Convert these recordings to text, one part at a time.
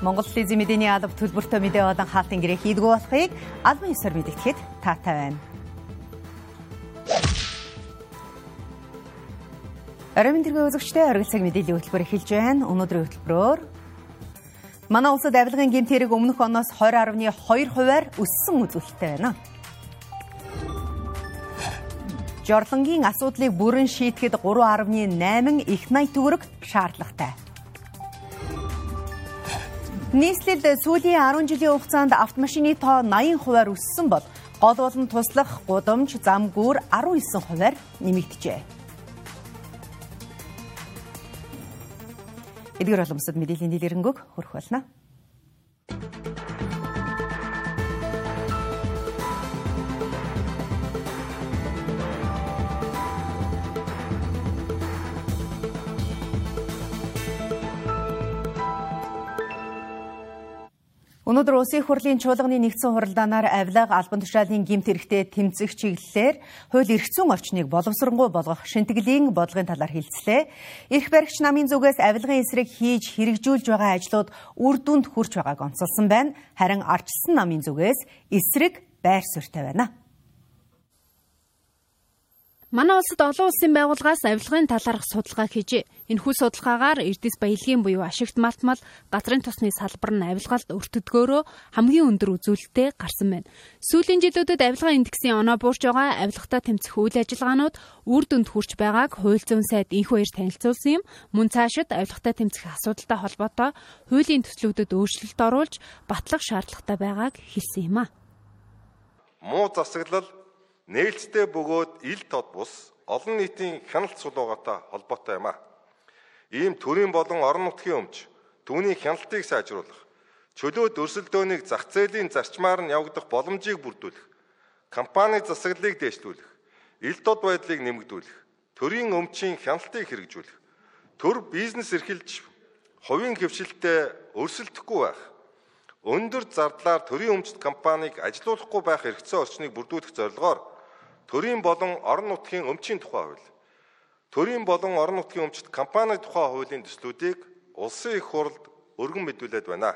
Монгол телевизийн мэдээний алба төлбөртэй мэдээ болон хаалтын гэрээ хийдгүү болохыг албан ёсоор мэдгэхэд таатай байна. Оройн тэргээ үзэгчтэй оргил цаг мэдээллийн хөтөлбөр эхэлж байна. Өнөөдрийн хөтөлбөрөөр манай улсад авилгын гэмт хэрэг өмнөх оноос 20.2 хувиар өссөн үзүүлэлттэй байна. Жорлонгийн асуудлыг бүрэн шийдэхэд 3.8 их 80 төгрөг шаардлагатай. Нийслэлд сүүлийн 10 жилийн хугацаанд автомашины тоо 80 хувиар өссөн бол гол болон туслах гудамж зам гүүр 19 хувиар нэмэгдэжээ. Эдгээр боломжсод мэдээллийн дэлгэрэнгүй хөрөх болно. Өнөөдөр Улсын хурлын чуулганы нэгдсэн хуралдаанаар авилга албан тушаалын гимт хэрэгтэй тэмцэх чиглэлээр хууль эрх зүйн орчныг боловсронгуй болгох шинтгэлийн бодлогын талаар хэлцлээ. Эрх баригч намын зүгээс авилгын эсрэг хийж хэрэгжүүлж байгаа ажлууд үр дүнд хүрч байгааг онцолсон байна. Харин арчилсан намын зүгээс эсрэг байр суурьтай байна. Манай улсад олон улсын байгууллагаас авилгын талаарх судалгаа хийжээ. Энэхүү судалгаагаар Эрдэс баялагын буюу ашигт малтмал газрын тосны салбар нь авилгаалд өртөдгөөрөө хамгийн өндөр үзүүлэлттэй гарсан байна. Сүүлийн жилүүдэд авилгаа индексийн оноо буурч байгаа авилгатай тэмцэх үйл ажиллагаанууд үр дүнд хүрч байгааг хууль зүйн сайд инхүү баяр танилцуулсан юм. Мөн цаашид авилгатай тэмцэх асуудалтай холбоотой хуулийн төслүүдэд өөрчлөлт оруулж батлах шаардлагатай байгааг хэлсэн юм а. Муу засаглал нээлттэй бөгөөд ил тод бус олон нийтийн хяналт сулуугатай холбоотой юм а. Ийм төрийн болон орон нутгийн өмч түүний хяналтыг сайжруулах, чөлөөт өрсөлдөөнийг зах зээлийн зарчмаар нь явагдах боломжийг бүрдүүлэх, компани засаглалыг дээшлүүлэх, ил тод байдлыг нэмэгдүүлэх, төрийн өмчийн хяналтыг хэрэгжүүлэх, төр бизнес эрхэлж хувийн хөвшилтэд өрсөлдөхгүй байх, өндөр зардлаар төрийн өмчт компанийг ажилуулахгүй байх эрхцээ орчныг бүрдүүлэх зорилгоор төрийн болон орон нутгийн өмчийн тухай хууль, төрийн болон орон нутгийн өмчт компани тухай хуулийн төслүүдийг улсын их хурлд өргөн мэдүүлээд байна.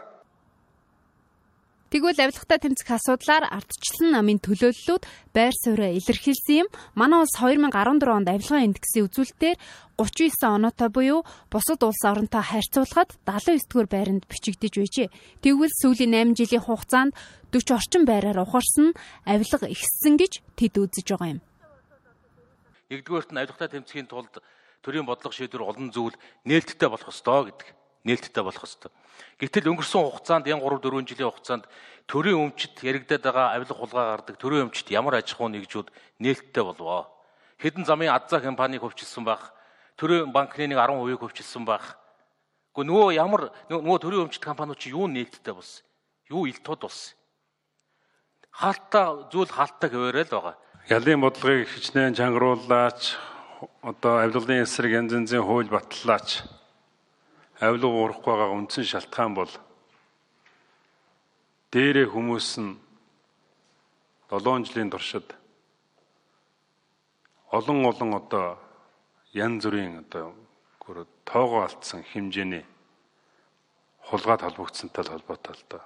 Тэгвэл авилгатай тэмцэх асуудлаар ардчлан намын төлөөллүүд байр сууриа илэрхийлсэн юм. Манай улс 2014 онд авилгын индексийн үзүүлэлтээр 39 оноотой буюу бусад улс оронтой харьцуулахад 79 дугаар байранд бичигдэж байжээ. Тэгвэл сүүлийн 8 жилийн хугацаанд 40 орчим байраар ухарсан авилга ихссэн гэж тэд үзэж байгаа юм. Нэгдүгээрт нь авилгатай тэмцэхийн тулд төрийн бодлого шийдвэр олон зүйл нээлттэй болох ёстой гэдэг нээлттэй болох ёстой. Гэвтэл өнгөрсөн хугацаанд 3 4 жилийн хугацаанд төрийн өмчт яригдаад байгаа авилга хулгай гардаг төрийн өмчт ямар аж ахуй нэгжүүд нээлттэй болвоо. Хэдэн замын Адзаа компаниг хөвчилсөн байх, төрийн банкны нэг 10% хөвчилсөн байх. Гэхдээ нөгөө ямар нөгөө төрийн өмчт компаниуд чи юу нээлттэй болсон? Юу ил тод болсон? Хаалттай зүйл хаалттай гэвээрэл байгаа. Ялын бодлогыг хичнээн чангарууллаач одоо авилгалын эсрэг янз янзын хууль батлаач авилга уурахгүй байгаа үндсэн шалтгаан бол дээрээ хүмүүс нь 7 жилийн туршид олон олон одоо янз бүрийн одоо тоогоо алдсан хэмжээний хулгайд холбогдсонтой холбоотой л доо.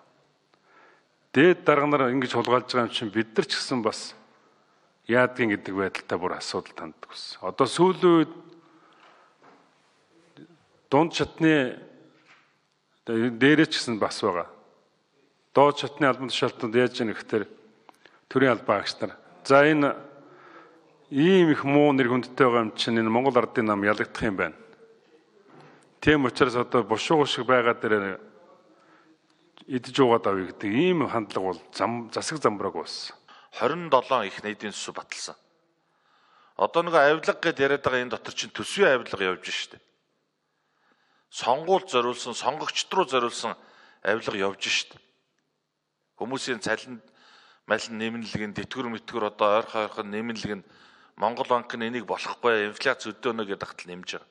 Дээд дарга нар ингэж хулгайлж байгаа юм чинь бид нар ч гэсэн бас яадгийн гэдэг байдалтай бүр асуудал танддаг ус. Одоо сүүлийн үед дунд шатны дээрээ ч гэсэн бас байгаа. Доод шатны албан тушаалтанд яаж яах гэхээр төрийн албан агч нар за энэ ийм их муу нэр хүндтэй байгаа юм чинь энэ Монгол ардын нам ялагдах юм байна. Тийм учраас одоо бушууг шиг байгаа дээр идэж уугаад авъя гэдэг ийм хандлага бол зам засаг замбрааг болсон. 27 их нийтийн төсөв баталсан. Одоо нэг авилга гэдээ яриад байгаа энэ дотор чинь төсвийн авилга явж штэ сонгуульд зориулсан, сонгогчд руу зориулсан авилга явж шít. Хүмүүсийн цалинд малин нэмнэлэг нь тэтгэр мэтгэр одоо ойрхон ойрхон нэмнэлэг нь Монгол банк нь энийг болохгүй инфляц өдөөнө гэдэг тагтал нэмж байгаа.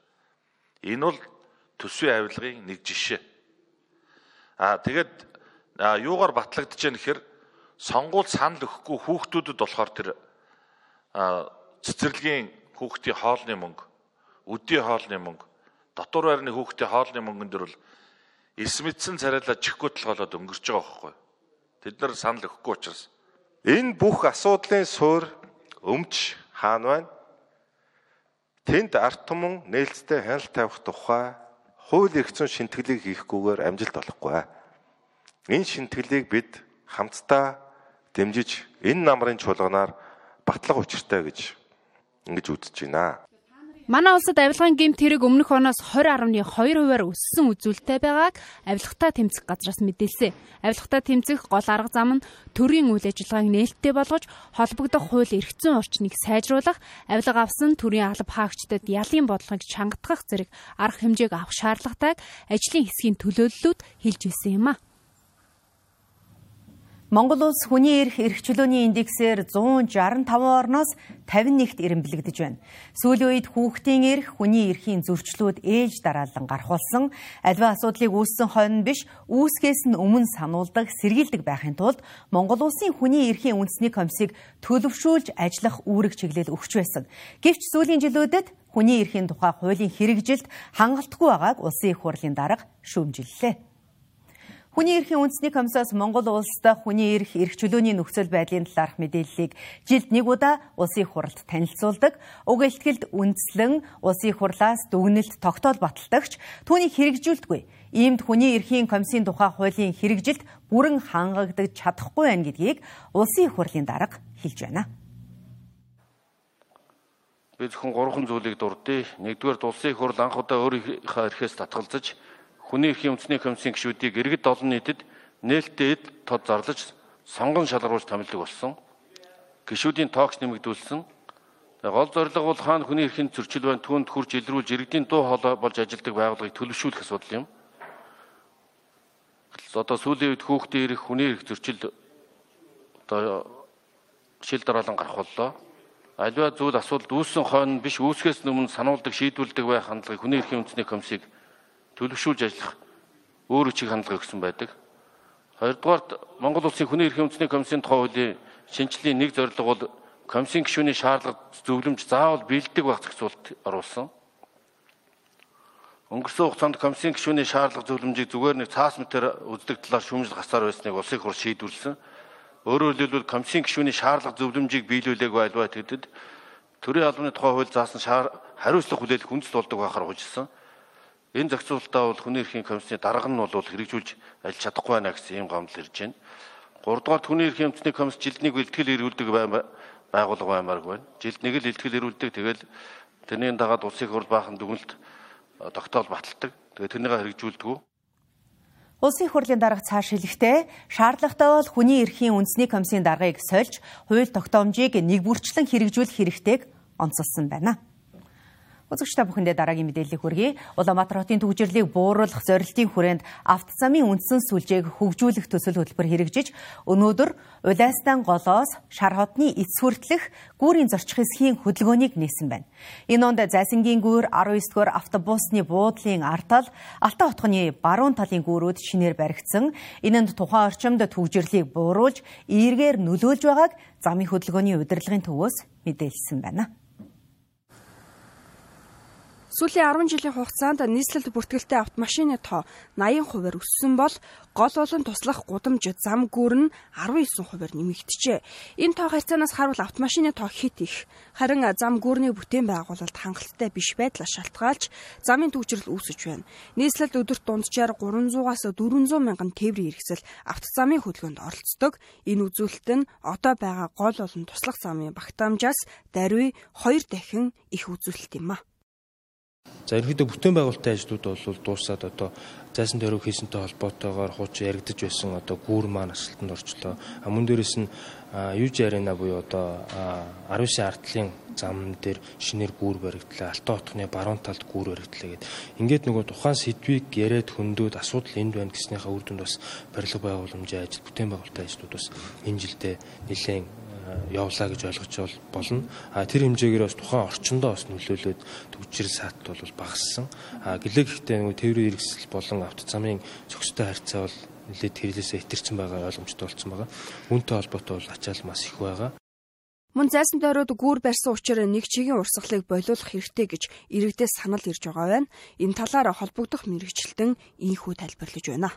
Энэ бол төсвийн авилгын нэг жишээ. Аа тэгээд юугаар батлагдаж байна гэхээр сонгуул санал өгөхгүй хүүхдүүдэд болохоор тэр цэцэрлэгийн хүүхдийн хоолны мөнгө, өдний хоолны мөнгө дотор байрны хүүхдээ хоолны мөнгөн дөр бол эс мэдсэн царайлаа чихгүй толгоолоод өнгөрч байгаа байхгүй. Тэд нар санал өгөхгүй учраас энэ бүх асуудлын суурь өмч хаана байна? Тэнд арт түмэн нээлттэй хяналт тавих тухай хууль эрх зүйн шинтгэлийг хийхгүйгээр амжилт олохгүй. Энэ шинтгэлийг бид хамтдаа дэмжиж энэ намрын чуулганаар батлах учиртай гэж ингэж үзэж байна. Манай улсад авилгын гэмт хэрэг өмнөх оноос 20.2%-аар өссөн үзүүлэлттэй байгааг авилгатай тэмцэх газраас мэдээлсэн. Авилгатай тэмцэх гол арга зам нь төрийн үйл ажиллагааг нээлттэй болгож холбогдох хууль эрх зүйн орчныг сайжруулах, авилга авсан төрийн алба хаагчдад ялын бодлогыг чангатгах зэрэг арга хэмжээг авах шаардлагатайг ажлын хэсгийн төлөөллүүд хэлж ирсэн юм а. Монгол улс хүний эрх эрх чөлөөний индексээр 165 орноос 51-т эренбэлэгдэж байна. Сүүлийн үед хүүхдийн эрх, хүний эрхийн зөрчлүүд ээж дараалан гарах болсон. Альва асуудлыг үүссэн хойно биш, үүсгээс нь өмнө сануулдаг, сэргийлдэг байхын тулд Монгол улсын хүний эрхийн үндэсний комиссийг төлөвшүүлж ажиллах үүрэг чиглэл өгч байсан. Гэвч сүүлийн жилүүдэд хүний эрхийн тухай хуулийн хэрэгжилт хангалтгүй байгааг улсын их хурлын дарга шүүмжиллээ. Хүний эрхийн үндэсний комиссоос Монгол улсад хүний эрх эрх чөлөөний нөхцөл байдлын талаарх мэдээллийг жилд нэг удаа улсын их хурлд танилцуулдаг. Уг ихтгэлд үндслэн улсын их хурлаас дүгнэлт тогтоол баталдагч түүнийг хэрэгжүүлдэггүй. Иймд хүний эрхийн комиссийн тухай хуулийн хэрэгжилт бүрэн хангагдаж чадахгүй байна гэдгийг улсын их хурлын дарга хэлж байна. Би зөвхөн гурван зүйлийг дурдъя. Нэгдүгээр улсын их хурл анх удаа өөрийнхөө эрхээс татгалзаж хүний эрхийн үндэсний комиссийн гишүүдийг иргэд олон нийтэд нээлттэй тод зарлаж сонгон шалгаруулж томилдог болсон. Гишүүдийн тоогч нэмэгдүүлсэн. Гол зорилго бол хаана хүний эрхийн зөрчил байна түүнд хурж илрүүлж иргэдийн дуу хоолой болж ажилладаг байгууллагыг төлөвшүүлэх асуудал юм. Одоо сүүлийн үед хүүхдийн эрх хүний эрх зөрчил одоо шил дараалан гарах боллоо. Аливаа зүйл асуудалд үүссэн хойно биш үүсгэс өмнө сануулдаг шийдвэрлэдэг байх хандлагыг хүний эрхийн үндэсний комиссийг төлөвшүүлж ажиллах өөр үчиг хандлага өгсөн байдаг. Хоёрдугаарт Монгол улсын хүний эрхийн үндэсний комиссийн тухай хуулийн шинжилгээний нэг зорилго бол комиссийн гишүүний шаардлага зөвлөмж заавал бэлддэг байх зохицуулт оруулсан. Өнгөрсөн хугацаанд комиссийн гишүүний шаардлага зөвлөмжийг зүгээр нэг цаас мэтэр үздэг талаар шүүмжил гасаар байсныг улсын хур шийдвэрлсэн. Өөрөөр хэлбэл комиссийн гишүүний шаардлага зөвлөмжийг биелүүлээг байлбаа тэгэхэд төрийн албаны тухай хууль заасан хариуцлага хүлээлгэх үндэс болдог байхаар хуульсан. Энэ зохицуулалтаа бол хүний эрхийн комиссны дарга нь бол хэрэгжүүлж аль чадахгүй байна гэсэн ийм гомдол ирж байна. 3 дугаар хүний эрхийн үндэсний комисс жилднийг бэлтгэл эрүүлдэг байгууллага баймааргүй байна. Жилд нэг л бэлтгэл эрүүлдэг тэгэл тэрний дагаад улсын хурл баахан дүгнэлт тогтоол баталдаг. Тэгээ тэрнийг хэрэгжүүлдэг. Улсын хурлын дарга цааш хэлэхдээ шаардлагатай бол хүний эрхийн үндэсний комиссийн даргыг сольж хууль тогтоомжийг нэг бүрчлэн хэрэгжүүлэх хэрэгтэйг онцолсон байна. Үзэгчтэй бүхэндээ дараагийн мэдээллийг хүргэе. Улаанбаатар хотын төвжирлийг бууруулах зорилтын хүрээнд авто замын үндсэн сүлжээг хөгжүүлэх төсөл хөтөлбөр хэрэгжиж өнөөдөр Улайстан голоос шар хотны эц хүртлэх гүүрийн зорчих хэсгийн хөдөлгөөнийг нээсэн байна. Энэ онд Зайсангийн гүүр 19 дугаар автобусны буудлын артал Алтай хотгоны баруун талын гүүрүүд шинээр баригдсан. Энэнд тухайн орчимд төвжирлийг бууруулж эргээр нөлөөлж байгааг замын хөдөлгөөний удирдлагын төвөөс мэдээлсэн байна. Сүүлийн 10 жилийн хугацаанд нийслэлд бүртгэлтэй автомашины тоо 80%-аар өссөн бол гол болон туслах гудамж зам гүүр нь 19%-аар нэмэгдэжээ. Энэ тоо харьцаанаас харуул автомашины тоо хит их. Харин зам гүүрний бүтээн байгуулалт хангалттай биш байдлаа шалтгаалж замын төвчрөл үүсэж байна. Нийслэлд өдөрт дунджаар 300-аас 400 мянган тээврийн хэрэгсэл автозамын хөдөлгөөнд оролцдог. Энэ үзүүлэлт нь одоо байгаа гол болон туслах замын багтаамжаас даруй 2 дахин их үзүүлэлт юм а. За ерөнхийдөө бүтээн байгуулалтын ажлууд бол дуусаад одоо зайсан төрөв хийсэнтэй холбоотойгоор хууч яригдж байсан одоо гүүр маань асалтанд орчлоо. А мөн дээрээс нь юж арена буюу одоо 19 артлын зам дээр шинээр гүүр баригдлаа. Алтан хотхны баруун талд гүүр баригдлаа гэд. Ингээд нөгөө тухайн сэдвийг яриад хөндөд асуудал энд байна гэснийхаа үр дүнд бас барилга байгууламжийн ажил, бүтээн байгуулалтын ажлууд бас энэ жилдээ нэлээд явлаа гэж ойлгож болно. А тэр хэмжээгээр бас тухайн орчиндөө бас нөлөөлөд төвчрэл саат бол багассан. А гэлээ гэхдээ нөгөө тээврийн хэрэгсэл болон автозамын зохистой харьцаа бол нэлээд хэрэглээсээ итэрсэн байгаа ойлгомжтой болсон байгаа. Үүнтэй холбоотой бол ачаал маш их байгаа. Мөн зайсан тойроод гүүр барьсан учраас нэг чигийн урсгалыг болиулах хэрэгтэй гэж иргэдээс санал ирж байгаа байна. Энэ талаар холбогдох мэрэгчлэн ийхүү тайлбарлаж байна.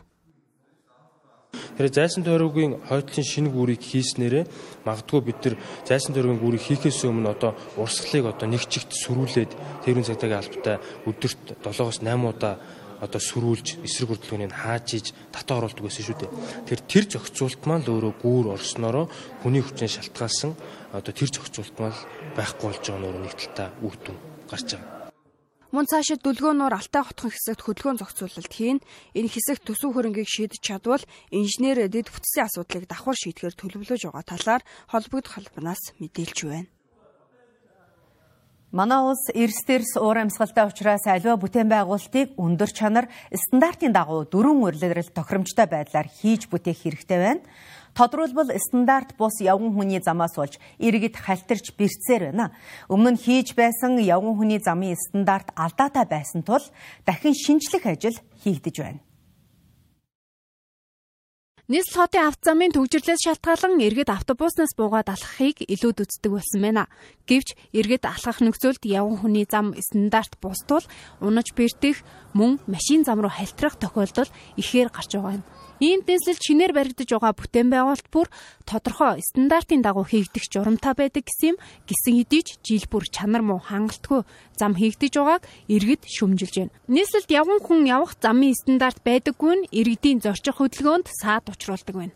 Тэгэхээр зайсан тойргийн хойдлын шинэ гүүрийг хийснээрээ магадгүй бид нар зайсан тойргийн гүүрийг хийхээс өмнө одоо урсгалыг одоо нэг чигт сөрүүлээд тэрүүн цагтаагийн албатай өдөрт 7-8 удаа одоо сөрүүлж эсрэг хөдөлгөөнийг хааж иж татаа оруулдаг байсан шүү дээ. Тэр тэр зохицуулт маань л өөрөө гүүр орснороо хүний хүчнээ шалтгаалсан одоо тэр зохицуулт маань байхгүй болж байгаа нөр нэг талтай үр дүн гарч байгаа. Мөн цаашид дүлгөөнөөр алтай хотхон хэсэгт хөдөлгөөн зохицуулалт хийн. Энэ хэсэгт төсөв хөрөнгийг шийдэж чадвал инженер дэд бүтцийн асуудлыг давхар шийдэхээр төлөвлөж байгаа талаар холбогдох холбоноос мэдээлж байна. Манай улс эрс дээрс уур амьсгалтай учраас аливаа бүтээн байгуулалтыг өндөр чанар стандартын дагуу дөрвөн урилрал тохиромжтой байдлаар хийж бүтээх хэрэгтэй байна. Тодруулбал стандарт бус явган хүний замаас болж иргэд халтарч бэрцээр байна. Өмнө нь хийж байсан явган хүний замын стандарт алдаатай байсан тул дахин шинжлэх ажил хийгдэж байна. Нийслэл хотын автозамын төвжирлээс шалтгаалan иргэд автобуснаас буугаад алхахыг илүүд үздэг болсон байна. Гэвч иргэд алхах нөхцөлд явган хүний зам стандарт бусдвал унаж бэртэх мөн машин зам руу халтрах тохиолдол ихээр гарч байгаа юм. Ийм дэслэл чинээр баригдаж байгаа бүтээн байгуулалт бүр тодорхой стандартын дагуу хийгдэх журамтай байдаг гэсэн юм. Гисэн хэдий ч жил бүр чанар муу хангалтгүй зам хийгдэж байгааг иргэд шүмжилж байна. Нийслэлд явган хүн явах замын стандарт байдаггүй нь иргэдийн зорчих хөдөлгөөнд саад учруулдаг байна.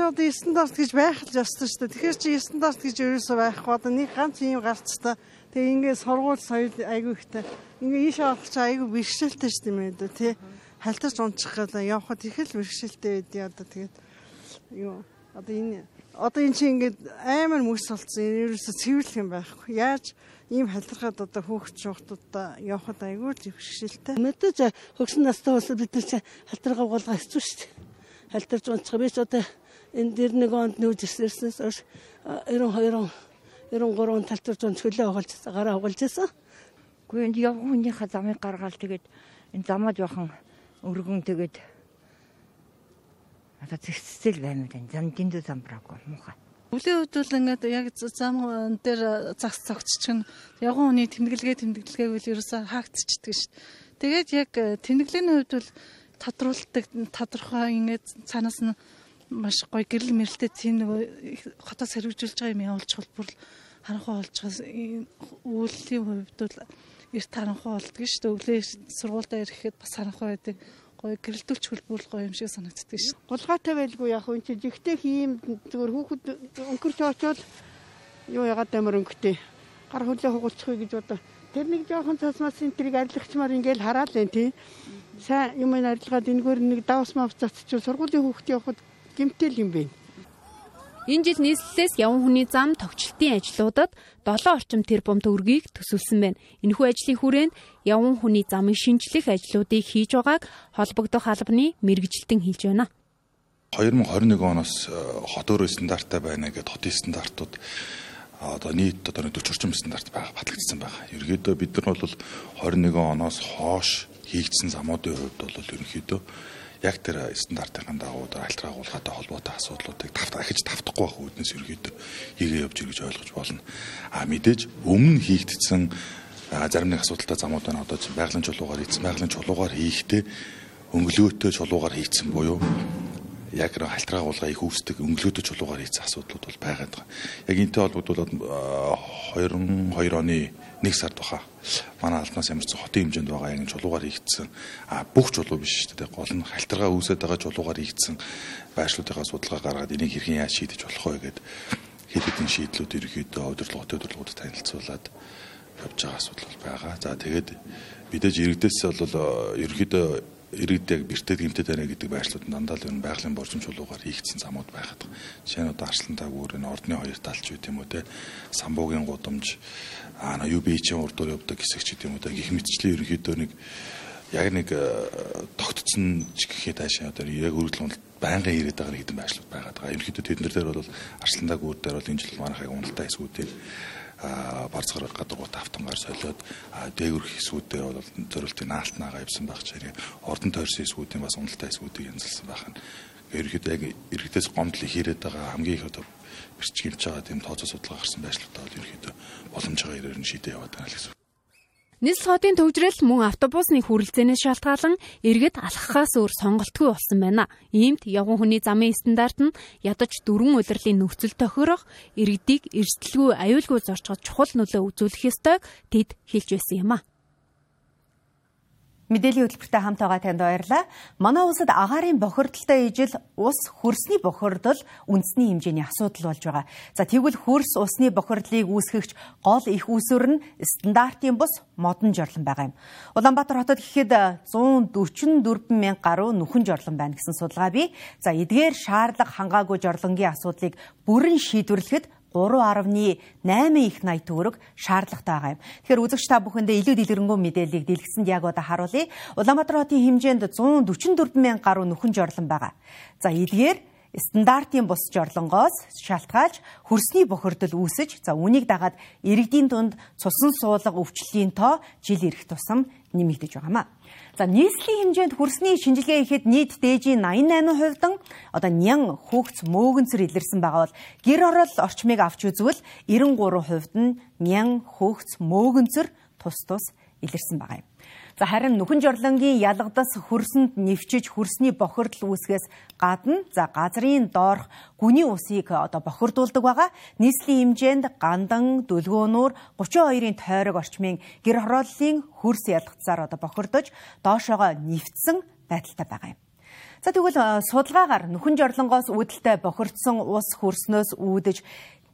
Одоо стандарт гэж байх л ёстой шүү дээ. Тэгэхээр чи стандарт гэж ерөөсөө байхгүй одоо нэг ганц юм гарцтай. Тэгээ ингээд сургууль соёл айгүй ихтэй. Ингээ ийшээ авах чи айгүй бэрхшээлтэй шүү дээ юм ээ тий халтарч унчих гэдэг явхад их л бэрхшээлтэй байдیں۔ Одоо тэгээд юу одоо энэ одоо эн чинь ингээд амар мөс болцсон. Ерөөсө цэвэрлэх юм байхгүй. Яаж ийм халтрахад одоо хөөхч шугтуудаа явхад айгүй бэрхшээлтэй. Мэдээж хөгсөн настай бас бид нар чинь халтрага угаалгаа хэцүү шүү дээ. Халтарч унчих би ч одоо энэ дэр нэг онд нүүж ирсэнээс хойш 92 93 талтарч унч хөлөө угаалж гараа угаалж байсан. Гэхдээ энэ явган хүнийхээ замыг гаргаал тэгээд энэ замаа жоохон өргөн тэгээд одоо зэгцэл байна үү зам дэндүү зам браагүй муухай. Үед бол ингээд яг зам дээр загс цогцчихно. Явган хүний тэмдэглэгээ тэмдэглэгээгүй л ерөөсөө хаагдчихдаг шүү дээ. Тэгээд яг э, тэмдэглэлийн хувьд бол тодруулдаг тодорхой ингээд цаанаас нь маш гоё гэрэл мэрэлтэй тийм нэг хотоос хэрэгжүүлж байгаа юм явуулж бол бүр харанхуй болж байгаа үйллийн хувьд бол эрт харанхуй болдго шүү дээ. Өглөө сургуультай ирэхэд бас харанхуй байдаг. Гоё гэрэлтүүлч хөлбөр гоё юм шиг санагддаг шүү. Гулгаатай байлгүй яг энэ чинь жигтэй хийм зүгээр хүүхэд өнгөрч очоод юу ягаад амар өнгөтэй. Гар хөлөө хугалцах гэж бодоо. Тэр нэг жоохон цасмаас энэ тэрийг арилгахчмаар ингээл хараал энэ тий. Сайн юм арилгаад энэгээр нэг давс мав цацчих сургуулийн хүүхд явахад гимтэл юм бэ. Энэ жил нийслэлээс явган хүний зам тогтчлтын ажлуудад 7 орчим тэрбум төгрөгийг төсөвлөсөн байна. Энэхүү ажлын хүрээнд явган хүний замын шинжлэх ажлуудыг хийж байгааг холбогдох албаны мэрэгжилтэн хэлж байна. 2021 оноос э, хот өөрөө стандарттай байна гэдэг хотын стандартууд одоо нийт одоо 40 орчим стандарт байгаа батлагдсан байгаа. Ерөнхийдөө бид нар бол 21 оноос хойш хийгдсэн замуудын хувьд бол ерөнхийдөө яг тэр стандартын дагуу альтраа агуулгатай холбоотой асуудлуудыг тавт ахиж тавтахгүй байх үүднээс ерөөдөө хийгээ явж ирэх гэж ойлгож болно. А мэдээж өмнө хийгдсэн зарим нэг асуудалтай замууд байна. Одоо чинь байгалийн чулуугаар хийсэн, байгалийн чулуугаар хийхдээ өнгөлөөтэй чулуугаар хийгдсэн буюу яг нэг халтраа агуулга их үүсдэг өнгөлөөтэй чулуугаар хийсэн асуудлууд бол байгаад байгаа. Яг энэтэй холбогдуулаад 22 оны 1 сард баха. Манай албанаас ямарсан хотын хэмжээнд байгаа яг чулуугаар хийгдсэн. А бүх чулуу биш шүү дээ. Гол нь халтаргаа үүсээд байгаа чулуугаар хийгдсэн. Байршлуудынхаа судалгаа гаргаад энийг хэрхэн яаж шийдэж болох вэ гэд хэд хэдэн шийдлүүд ерөөхдөө удирдлагын удирдлагуудад танилцуулаад явж байгаа асуудал байгаа. За тэгээд мэдээж иргэдээс бол ерөөхдөө иргэд яг бэртээ гэмтэд байна гэдэг байршлууд дандаа л энэ байгалийн боржим чулуугаар хийгдсэн замууд байгаа. Жишээ нь одоо Арслан тагуур энэ ордны хоёр талч үү тийм үү те самбуугийн гудамж аа UB-ийн урдуур явдаг хэсэг ч тийм үү те гих мэтчлэн ерөнхийдөө нэг яг нэг э, тогтцсон ч гэхэд хаашаа одоо яг өргөдөл уналт байнгын ирээд байгаа хэдэн байршлууд байгаад байгаа. Ерөнхийдөө тэднэр дээр бол Арслан тагуур дээр бол энэ жил манайхыг уналтаа хэсгүүдийг барцгаар гадуур автангаар солиод дээгүр хэсгүүдээр бол зорилтын наалт наага явсан байх чирээ ордон тойрсон хэсгүүдийн бас уналтай хэсгүүдийг янзлсан байх нь ерөөхдөө яг иргэдээс гомдол хийрээд байгаа хамгийн их одоо бэрчгэмж байгаа тийм тооцоо судалгаа гарсан байшлуудаа бол ерөөхдөө боломжтой ирээр нь шийдээ яваад байгаа гэсэн. Нийслэл хотын төвжрэл мөн автобусны хүрэлцээнээс шалтгаалan иргэд алхахаас өөр сонголтгүй болсон байна. Иймд явган хүний замын стандарт нь ядаж дөрвөн удирлын нөхцөл тохирох иргэдийг эрсдэлгүй аюулгүй зорчгод чухал нөлөө үзүүлэх ёстойг тэд хэлж байсан юм а. Мэдээллийн хөтөлбөртэй хамт байгаа танд баярлалаа. Манай улсад агаарын бохирдолтой ижил ус хөрсний бохирдол үндэсний хэмжээний асуудал болж байгаа. За тэгвэл хөрс усны бохирдлыг үүсгэгч гол их үүсвэр нь стандартын бус модон жорлон байгаа юм. Улаанбаатар хотод гэхэд 144 мянга гаруй нүхэн жорлон байна гэсэн судалгаа бий. За эдгээр шаардлага хангаагүй жорлонгийн асуудлыг бүрэн шийдвэрлэхэд 3.8 их 80 төгрөг шаардлагатай байгаа юм. Тэгэхээр үзэгч та бүхэндээ илүү дэлгэрэнгүй мэдээллийг дэлгэсэнд яг одоо харуулъя. Улаанбаатар хотын хэмжээнд 144 мянга гаруй нөхөн жорлон байгаа. За эдгээр стандартын бус жорлонгоос шалтгаалж хөрсний бохирдол үүсэж за үүнийг дагаад иргэдийн дунд цусан суулга өвчлөлийн тоо жил ирэх тусам нэмэгдэж байгаамаа. За нийслэлийн хэмжээнд хөрсний шинжилгээ ихэд нийт дээжийн 88%дан одоо нян хөөгц мөөгөнцөр илэрсэн байгаа бол гэр орол орчмыг авч үзвэл 93% нь нян хөөгц мөөгөнцөр тус тус илэрсэн байгаа юм. За харин нүхэн жорлонгийн ялгадас хөрсөнд нэвчиж хөрсний бохирдол үүсгээс гадна за газрын доорх гүний усыг одоо бохирдуулдаг байгаа. Нийслэлийн хэмжээнд гандан, дүлгөөнүүр 32-ын тойрог орчмын гэр хорооллын хөрс ялгацаар одоо бохирдож доошоогоо нэвтсэн байдалтай байгаа юм. За тэгвэл судалгаагаар нүхэн жорлонгоос үүдэлтэй бохирдсон ус хөрснөөс үүдэж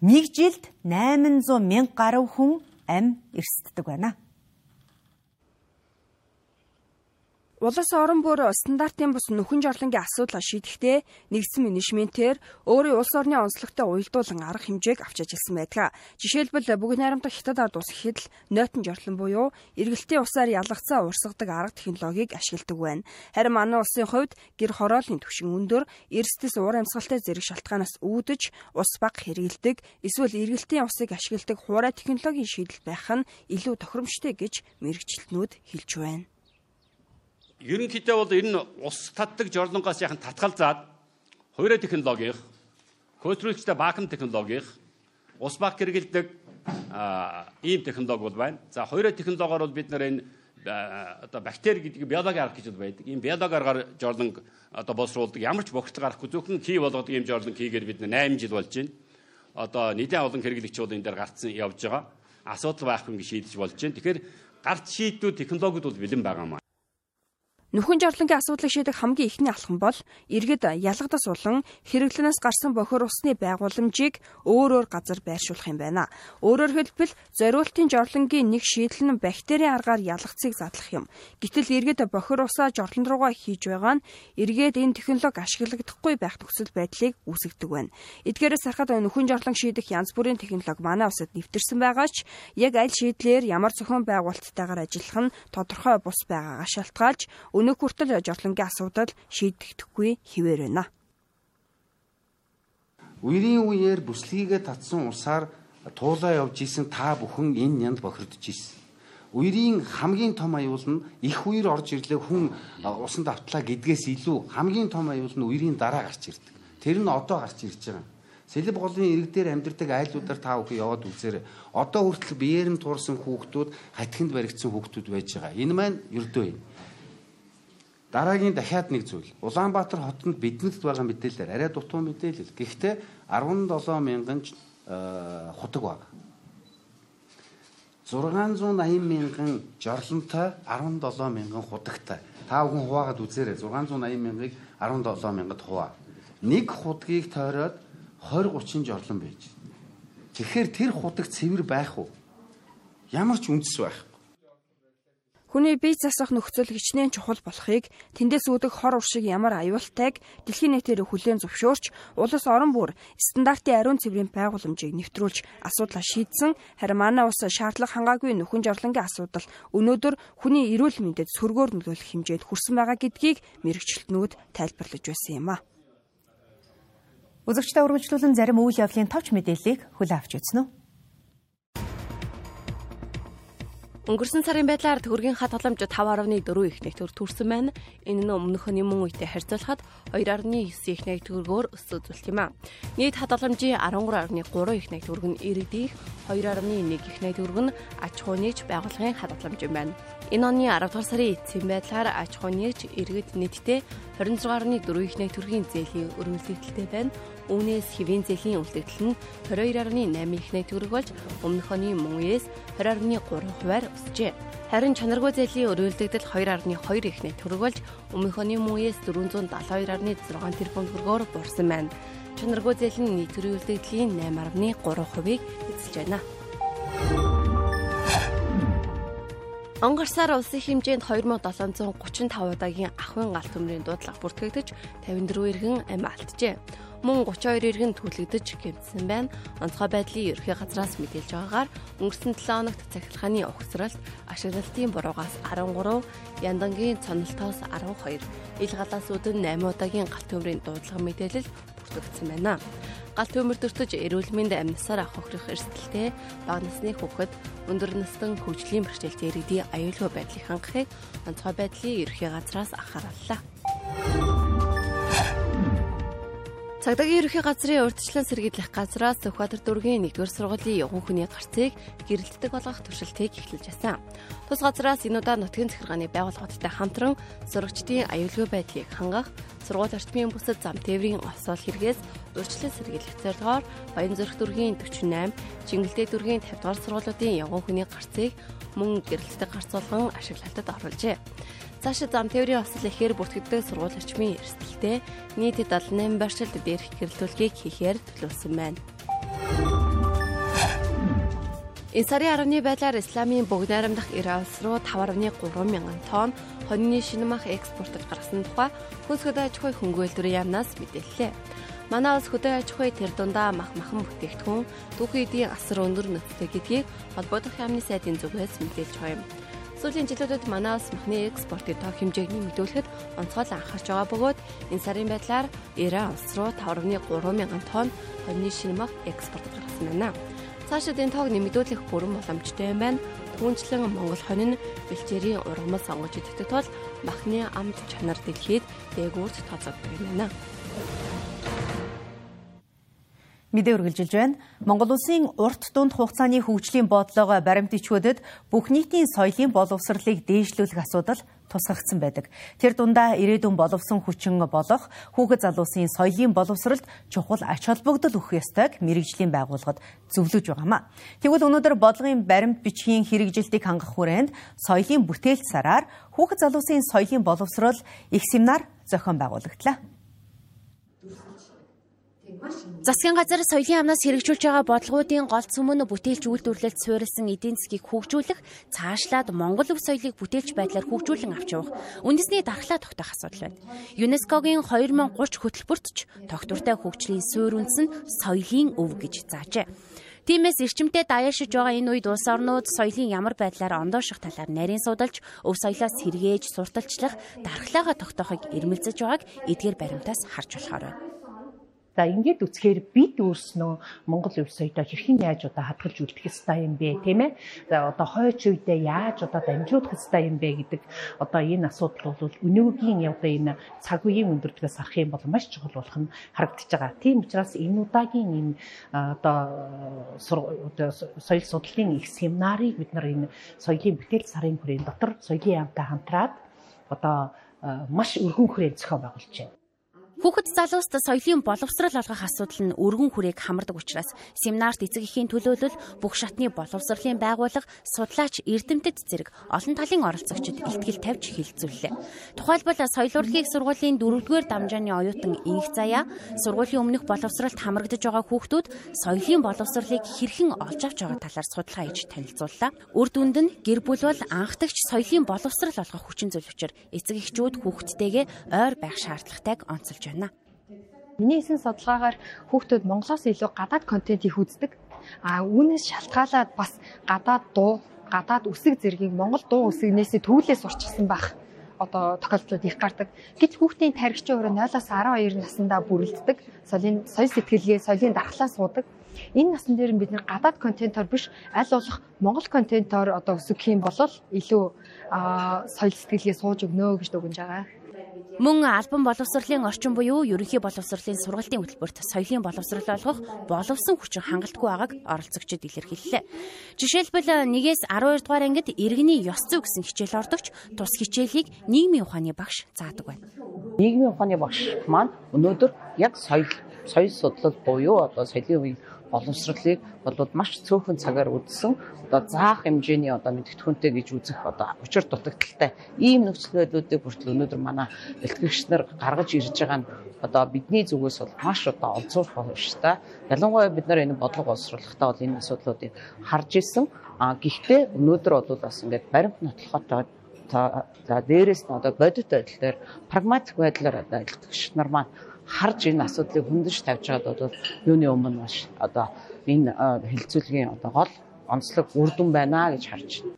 нэг жилд 800 мянга гаруй хүн ам эрсддэг байна. Улс орон бүр стандартын бус нөхөн жорлонгийн асуудлаа шийдэхдээ нэгдсэн менежментээр өөрийн улс орны онцлогтой уялдуулан арга хэмжээг авч ажилласан байдаг. Жишээлбэл бүгд найрамдах хятад ард ус гэхэд нойтон жорлон буюу эргэлтийн усаар ялгацаа урсгадаг арга технологиг ашигладаг байна. Харин манай улсын хувьд гэр хорооллын түвшин өндөр, эрсдэс уур амьсгалтай зэрэг шалтгаанаас үүдэж ус баг хэрэгэлдэг, эсвэл эргэлтийн усыг ашигладаг хуурай технологийн шийдэл байх нь илүү тохиромжтой гэж мэрэгчлэтнүүд хэлж байна ерөнхийдөө бол энэ ус татдаг жорлонгоос яхан татгалзаад хоёроо технологийн хөөцрүүлжтэй баакум технологийн ус баг хэрэгэлдэг ийм технологи бол байна. За хоёроо технологиор бол бид нар энэ одоо бактери гэдэг биологи арга гэж байдаг. Ийм биологи аргаар жорлонг одоо боловсруулдаг. Ямар ч бохирдол гарахгүй зөвхөн хий болгодог ийм жорлонг хийгээд бид 8 жил болж байна. Одоо нэгэн олон хэрэглэгч бол энэ дээр гарцсан явж байгаа. Асуудал байхгүй ингэ шийдэж болж байна. Тэгэхээр гарц шийдвүүд технологид бол бэлэн байгаа маа. Нүхэн жорлонгийн асуудлыг шийдэх хамгийн ихний алхам бол иргэд ялгадас улан хэрэглэнээс гарсан бохир усны байгууламжийг өөр өөр газар байршуулах юм байна. Өөрөөр хэлбэл зориултын жорлонгийн нэг шийдэл нь бактерийн аргаар ялгцыг задлах юм. Гэтэл иргэд бохир усаа жорлон руугаа хийж байгаа нь эргээд энэ технологи ашиглагдахгүй байх нөхцөл байдлыг үүсгэдэг байна. Эдгээрээс харахад нүхэн жорлон шийдэх янз бүрийн технологи манай улсад нэвтэрсэн байгаа ч яг аль шийдлэр ямар зохион байгуулалттайгаар ажиллах нь тодорхой бус байгаагаа шалтгаалж өнөөх хүртэл жорлонгийн асуудал шийдэгдэхгүй хിവэр байна. Үерийн үеэр бүслэгээ татсан усаар туулаа явж исэн та бүхэн энэ нянд бохирдож исэн. Үерийн хамгийн том аюул нь их үер орж ирлээ хүн усанд автлаа гэдгээс илүү хамгийн том аюул нь үерийн дараа гарч ирдэг. Тэр нь одоо гарч ирж байгаа. Сэлб голын ирэг дээр амьдардаг айлуудаар та бүхэн яваад үзээрэй. Одоо хүртэл биеэр нь туурсан хүүхдүүд хатхинд баригдсан хүүхдүүд байж байгаа. Энэ маань ердөө юм. Дараагийн дахиад нэг зүйл. Улаанбаатар хотод биднэрт байгаа мэдээлэлээр арай дутуу мэдээлэл. Гэхдээ 17 мянган худаг баг. 680 мянган жорлонтой 17 мянган худагтай. Та бүхэн хуваагаад үзээрэй. 680 мянгаыг 17 мянгад хуваа. Нэг худгийг тойроод 20 30 жорлон байж. Тэгэхээр тэр худаг цэвэр байх уу? Ямар ч үндэс байх. Хүний бие засах нөхцөл хичнээн чухал болохыг тэндээс үүдэх хор уршиг ямар аюултайг дэлхийн нийтээр хүлээн зөвшөөрч улс орон бүр стандартын ариун цэврийн байгууламжийг нэвтрүүлж асуудлаа шийдсэн харин манай улс шаардлага хангаагүй нөхөн жорлонгийн асуудал өнөөдөр хүний эрүүл мэндэд сөргөөр нөлөөлөх хэмжээнд хүрсэн байгаа гэдгийг мэрэгчлэтнүүд тайлбарлаж байсан юм а. Үзэгчтэй үргэлжлүүлэн зарим үйл явдлын товч мэдээллийг хүлээн авч үзсэн үү? Өнгөрсөн сарын байдлаар төгрөгийн хадгаламж 5.4 их нэгтвэр төрсөн байна. Энэ нь өмнөхний мөн үетэй харьцуулахад 2.9 их нэгтвэрөөр өссөн зүйлт юм а. Нийт хадгаламжийн 13.3 их нэгтвэрг нь иргэдийнх 2.1 их нэгтвэрг нь аж ахуй нэгж байгууллагын хадгаламж юм байна. Энэ оны 10 дугаар сарын эцсийн байдлаар аж ахуй нэгж иргэд нийтдээ 26.4 их нэгтвэргийн зээлийн өргөлдөлттэй байна. Үүнээс хэвийн зээлийн үлдэгдэл нь 22.8 их нэгтвэрэг болж өмнөх оны мөн үеэс 20.3 хувиар өсжээ. Харин чанаргүй зээлийн өрөөлдөгдөл 2.2 их нэгтвэрэг болж өмнөх оны үеэс 472.6 тэрбум төгрөгөөр буурсан байна. Чанаргүй зээлийн нийт өрөөлдөгдлийн 8.3 хувийг эзэлж байна. Онгарсаар улсын хэмжээнд 2735 удаагийн ахын галт төмрийн дуудлага бүртгэгдэж 54 иргэн амь алджээ мөн 32 иргэн түлэгдэж гэмтсэн байна. Онцгой байдлын ерхий газраас мэдээлж байгаагаар өнгөрсөн 7 хоногт цахилгааны ухсралт ашиглалтын буруугаас 13, яндангийн цонолтоос 12, ил галаасууд нь 8 удаагийн галт төмрийн дуудлага мэдээлэл бүртгэгдсэн байна. Галт төмөр дөртөж эрүүл мэнд амьнасаар авах хохирох эрсдэлтэй бага насны хүүхэд өндөр настан хөгжлийн бэрхшээлтэй иргэдийн аюулгүй байдлыг хангахыг онцгой байдлын ерхий газраас анхаарууллаа. Цагдаагийн ерөнхий газрын урьдчилан сэргийлэх газраас Сүхбаатар дүүргийн 1-р сургуулийн явган хүний гарцыг гэрэлтдэг болгох туршилтыг эхлүүлж байсан. Тус газраас энэ удаа нутгийн захиргааны байгууллагуудтай хамтран сурагчдын аюулгүй байдлыг хангах, сургууль орчмын бүсэд зам тээврийн осол хэрэгээс урьдчилан сэргийлэх зорилгоор Баянзүрх дүүргийн 48, Чингэлтэй дүүргийн 50 дугаар сургуулиудын явган хүний гарцыг мөн гэрэлтдэг гарц болгон ашиглалтад оруулжээ. Цаашид зам тээврийн осол ихээр бүртгэгддэг сургууль орчмын эрсдэлтэй нийт 78 барьцаалт дээрх гэрэлтүүлгийг хийхээр төлөвлөсөн байна. Энэ сарын 10-ны байдлаар Исламын бүгд найрамдах Иран улс руу 5.3 мянган тонн хоньны шинэмах экспортод гаргасан тухай Хүнс хөдөө аж ахуй хөнгөлөлтөрийн яамнаас мэдээллээ. Манай улс хөдөө аж ахуй тэр дундаа мах махан бүтээгдэхүүн түүхий эдийн асар өндөр нөхцөл гэдгийг холбоодох яамны сайдын зүгээс мэдээлж байгаа юм. Сүүлийн жилүүдэд манай улс махны экспортын тоо хэмжээг нэмэгдүүлэхэд онцгой анхаарч байгаа бөгөөд энэ сарын байдлаар Иран улс руу 5.3 мянган тонн хоньны шинэ мах экспорт гаргасан байна. Цаашид энэ тоог нэмэгдүүлэх бүрэн боломжтой юм байна. Түүнчлэн Монгол хонь нь бэлчээрийн ургамал сонгож идэх тул махны амт чанар дэлхийд дээгүүрт тооцогддог юм байна мэдээ үргэлжилж байна. Монгол улсын урт дунд хугацааны хөгжлийн бодлого баримтчгүүдэд бүх нийтийн соёлын боловсролыг дээшлүүлэх асуудал тусгагдсан байдаг. Тэр дундаа ирээдүйн боловсон хүчин болох хүүхэд залуусын соёлын боловсролд чухал ач холбогдол өгөх ёстойг мэрэгжлийн байгууллагад зөвлөж байгаамаа. Тэгвэл өнөөдөр бодлогын баримт бичгийн хэрэгжилтийг хангах хүрээнд соёлын бүтээлч сараар хүүхэд залуусын соёлын боловсрол их семинар зохион байгуулагдлаа. Засгийн газар соёлын амнаас хэрэгжүүлж байгаа бодлогуудын гол цөмөн бүтээлч үйлдвэрлэлд суурилсан эдийн засгийг хөгжүүлэх, цаашлаад Монгол өв соёлыг бүтээлч байдлаар хөгжүүлэн авч явах үндэсний дархлаа тогтоох асуудал байна. ЮНЕСКОгийн 2030 хөтөлбөрт ч тогтвортой хөгжлийн суурь үндэс нь соёлын өв гэж заажээ. Тиймээс эрчимтэй даяаршиж байгаа энэ үед улс орнууд соёлын ямар байдлаар ондооших талаар нарийн судалж, өв соёлоос сэргээж, сурталчлах, дархлаагаа тогтоохыг эрмэлзэж байгааг эдгээр баримтаас харж болохоор байна. За ингээд үцхээр бид өөрснөө Монгол өв соёдоо хэрхэн яаж одоо хадгалж үлдэх ёстой юм бэ тийм ээ. За одоо хойч үедээ яаж одоо дамжуулах ёстой юм бэ гэдэг одоо энэ асуудал бол өнөөгийн одоо энэ цаг үеийн өндөртгөөс харах юм бол маш чухал болох нь харагдаж байгаа. Тийм учраас энэ удаагийн энэ одоо соёл судлалын их семинарыг бид нар энэ соёлын бүтээл сарын хүрээнд дотор соёлын яамтай хамтраад одоо маш өргөн хүрээнд зохион байгуулж байна. Хүүхэд залууст соёлын боловсрал олгох асуудал нь өргөн хүрээг хамардаг учраас семинарт эцэг эхийн төлөөлөл бүх шатны боловсролын байгууллага судлаач эрдэмтэд зэрэг олон талын оролцогчид ихтгэл тавьж хилцүүллээ. Тухайлбал соёл урлагийг сургуулийн 4-р дамжааны оюутан инх заяа сургуулийн өмнөх боловсролд хамрагдаж байгаа хүүхдүүд соёлын боловсролыг хэрхэн олж авч байгаа талаар судалгаа хийж танилцууллаа. Үр дүнд нь гэр бүл бол анхдагч соёлын боловсрал олгох хүчин зүйл учраас эцэг эхчүүд хүүхдтэйгээ ойр байх шаардлагатайг онцолж байна. Миний хийсэн судалгаагаар хүүхдүүд Монголоос илүү гадаад контентийг үздэг. А үүнээс шалтгаалаад бас гадаад дуу, гадаад үсэг зэргийг Монгол дуу үсгнээсээ төвлөөс урчсан байх одоо тохиолдлууд их гардаг. Гэвч хүүхдийн тархичийн өрөө 0-аас 12 наснда бүрэлддэг. Соёлын соёл сэтгэлгээ, соёлын дархлаа суудаг. Энэ насан дээр бид гадаад контентоор биш аль болох монгол контентоор одоо өсөх юм бол илүү соёл сэтгэлгээ сууж өгнө гэж дүгнэж байгаа. Мөн албан боловсролын орчин буюу ерөнхий боловсролын сургалтын хөтөлбөрт соёлын боловсрол олгох боловсон хүчин хангалтгүй байгааг оролцогчид илэрхийллээ. Жишээлбэл 1-ээс 12 дугаар ангид иргэний ёс зүй гэсэн хичээл ордогч тус хичээлийг нийгмийн ухааны багш заадаг байна. Нийгмийн ухааны багш маань өнөөдөр яг соёл соёл судлал буюу одоо соёлын үеийн боловсролыг бол маш цөөхөн цагаар үдсэн одоо заах хэмжээний одоо мэдгэдэгхүүнтэй гэж үзэх одоо учир дутагдaltaй ийм нөхцөл байдлуудыг бүртэл өнөөдөр манай бэлтгэгч нар гаргаж ирж байгаа нь одоо бидний зүгээс бол маш одоо олзуурах боловчтой. Ялангуяа бид нар энэ бодлого боловсруулахдаа бол энэ асуудлуудыг харж исэн. А гэхдээ өнөөдөр бол бас ингээд баримт нотлохотой за дээрэс нь одоо бодит байдал дээр прагматик байдлаар одоо бэлтгэгч нар маань харж энэ асуудлыг хөндөж тавьж байгаад бол юуны өмнө маш одоо энэ хилцүүлгийн одоо гол онцлог үр дүн байна гэж харж байна.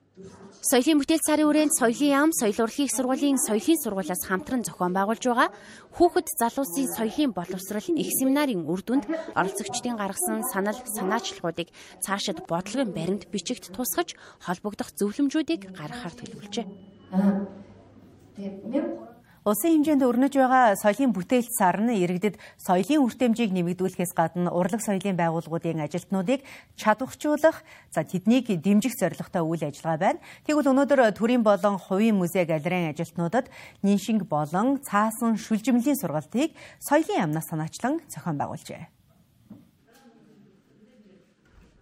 Соёлын бүтээл сарын үрээнд соёлын яам, соёл урлагийн сургуулийн соёлын сургуулиас хамтран зохион байгуулж байгаа хүүхэд залуусын соёлын боловсрол их семинарын үр дүнд оролцогчдын гаргасан санал санаачлагуудыг цаашид бодлогын баримт бичигт тусгаж холбогдох зөвлөмжүүдийг гаргахаар төлөвлөжээ. Улсын хэмжээнд өрнөж байгаа соёлын бүтээлч сар нь иргэдэд соёлын үртэмжийг нэмэгдүүлэхээс гадна урлаг соёлын байгууллагуудын ажилтнуудыг чадварчуулах, за тэднийг дэмжих зорилготой үйл ажиллагаа байна. Тэгвэл өнөөдөр төрийн болон хувийн музей галерейн ажилтнуудад ниншинг болон цаасан шүлжимлийн сургалтыг соёлын амнаас санаачлан зохион байгуулжээ.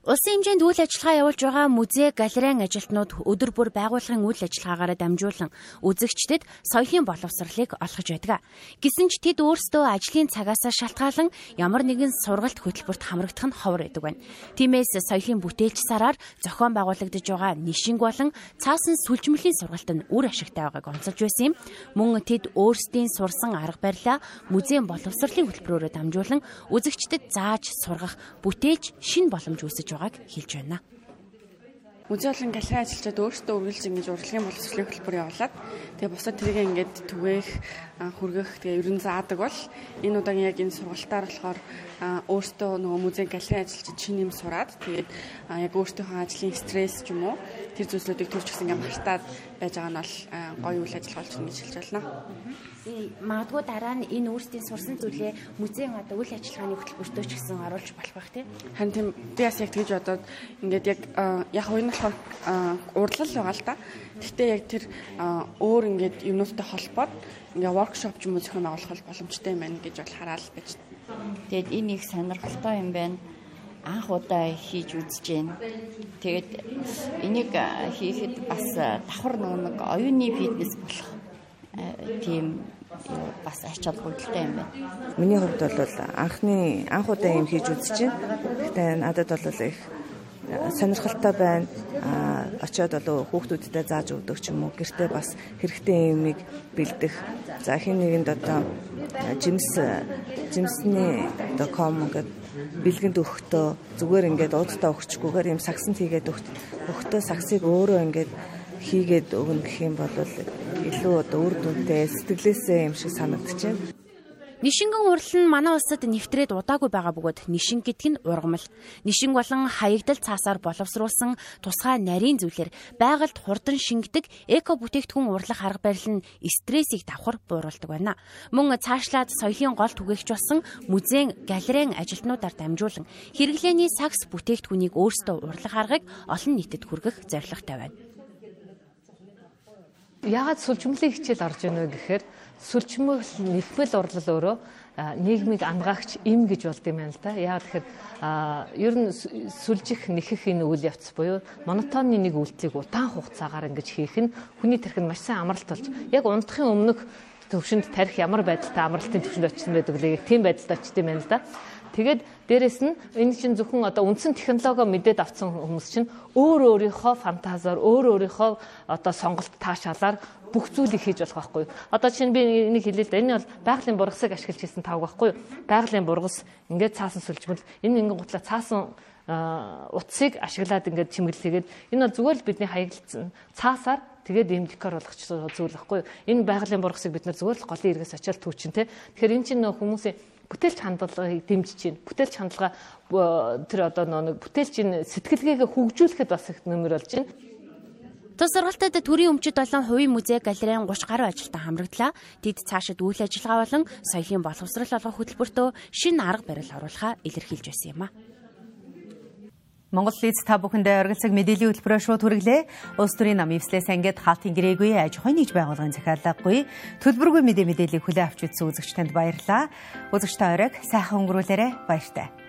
Улсын хэмжээнд үйл ажиллагаа явуулж байгаа музей, галерейн ажилтнууд өдөр бүр байгууллагын үйл ажиллагаагаар дамжуулан үзэгчдэд соёлын боловсролыг олгож байдаг. Гэсэн ч тэд өөрсдөө ажлын цагаас шалтгаалan ямар нэгэн сургалт хөтөлбөрт хамрагдах нь ховор байдаг байна. Тиймээс соёлын бүтээлч сараар зохион байгуулагдж байгаа нишинг болон цаасан сүлжмэлийн сургалт нь үр ашигтай байгааг онцолж байсан юм. Мөн тэд өөрсдийн сурсан арга барилаа музейн боловсролын хөтөлбөрөөр дамжуулан үзэгчдэд зааж сургах бүтээлч шин боломж үүсэж байгааг хэлж байна. Музей болон галерей ажилчид өөрсдөө үргэлж ингэж урлагийн боловсролын хөтөлбөр явуулаад тэгээ бусад тэрийг ингээд түгээх, хүргэх тэгээ ерөн заадаг бол энэ удаагийн яг энэ сургалтаар болохоор өөртөө нөгөө музей галерей ажилчид шинэ юм сураад тэгээд яг өөртөөхөө ажлын стресс ч юм уу тэр зүйлсүүдийг төрж гисэн юм хартаад байж байгаа нь бол гоё үйл ажиллагаа болж байна гэж хэлж байна. Магадгүй дараа нь энэ өөрсдийн сурсан зүйлээ музейн одоо үйл ажиллагааны хөтөлбөртөө ч гэсэн оруулж болох байх тийм. Харин тийм би бас яг тэгж бодоод ингээд яг яг энэ болохоор урлал байгаа л да. Гэхдээ яг тэр өөр ингээд юмнуудтай холбоод ингээ воркшоп ч юм уу зохион байгуулах боломжтой юм байна гэж бол хараал байж Тэгэд энэ их сонирхолтой юм байна. Анх удаа хийж үзэж байна. Тэгээд энийг хийхэд бас давхар нэг оюуны фитнес болох тийм бас ач холбогдолтой юм байна. Миний хувьд бол анхны анх удаа юм хийж байна. Гэтэ надад бол их сонирхолтой байна. А очиод бол хүүхдүүдэд зааж өгдөг ч юм уу. Гэртээ бас хэрэгтэй юмыг бэлдэх. За хин нэгэнд одоо жимс жимсний одоо ком ингээд бэлгэнд өгөхдөө зүгээр ингээд уудтаа өгчгүйгээр юм сагсанд хийгээд өгөхдөө сагсыг өөрөө ингээд хийгээд өгнө гэх юм бол илүү одоо үр дүнтэй сэтгэлээсээ юм шиг санагдчихэв. Нишингэн урал нь манай улсад нэвтрээд удаагүй байгаа бөгөөд нишинг гэдэг нь ургамал. Нишинг болон хаягдал цаасаар боловсруулсан тусгай нарийн зүйлэр байгальд хурдан шингэдэг эко бүтээгдэхүүн урлах арга барил нь стрессийг давхар бууруулдаг байна. Мөн цаашлаад соёлын гол түгээгч болсон музейн, галерейн ажилтнуудаар дамжуулан хэрэглээний сакс бүтээгдэхүүнийг өөрсдөө урлах аргыг олон нийтэд хүргэх зорилготой байна. Яагаад сүлжмлийн хичээл орж ийнэ вэ гэхээр сүлжмөл нэхмэл урлал өөрөө нийгмийг ангаагч им гэж болд юм байна л да. Яагаад тэгэхээр ер нь сүлжих нэхэх энэ үйл явц буюу монотонны нэг үйлчлийг удаан хугацаагаар ингэж хийх нь хүний тархинд маш сайн амралт болж яг унтахын өмнөх төвшөнд тарих ямар байдалтай амралтын төвшөнд очсон байдаг лээ. Тийм байдалд очт юм байна л да. Тэгээд дээрэс нь энэ чинь зөвхөн одоо үндсэн технологио мэдээд авсан хүмүүс чинь өөр өөрийнхөө фантазаар өөр өөрийнхөө одоо сонголт таашаалаар бүх зүйлийг хийж болох байхгүй. Одоо чинь би энийг хэлээ л да. Энэ бол байгалийн бургасыг ашиглаж хийсэн тав байхгүй. Байгалийн бургас ингээд цаасан сүлжмэл энэ ингээд гутлаа цаасан утсыг ашиглаад ингээд чимэглэгээд энэ бол зүгээр л бидний хаягдсан цаасаар тэгээд ийм декор болгоч зүйл байхгүй. Энэ байгалийн бургасыг бид нар зүгээр л голын эргээс очиад түүчин те. Тэгэхээр эн чинь нөх хүмүүсийн бүтээлч хандлагыг дэмжиж байна. Бүтээлч хандлага тэр одоо нэг бүтээлчийн сэтгэлгээгээ хөгжүүлэхэд бас их нэмэр болж байна. Тус сургалтад төрийн өмчөд болон хувийн музей галерейн 30 гаруй ажилтан хамрагдлаа. Тэд цаашид үйл ажиллагаа болон соёлын боловсрол олгох хөтөлбөртөө шинэ арга барил оруулахаа илэрхийлж байсан юм а. Монгол лиз та бүхэндээ оргилцэг мэдээллийн хөтөлбөрөөр шууд хүргэлээ. Улс төрийн нам ивслээс ангид хаалтын гэрээгүй аж ахуйн нэгж байгууллагын захиалгагүй төлбөргүй мэдээ мэдээллийг хүлээн авч үзсэн үзэгч танд баярлалаа. Үзэгч та оройг сайхан өнгөрүүлээрэ баяртай.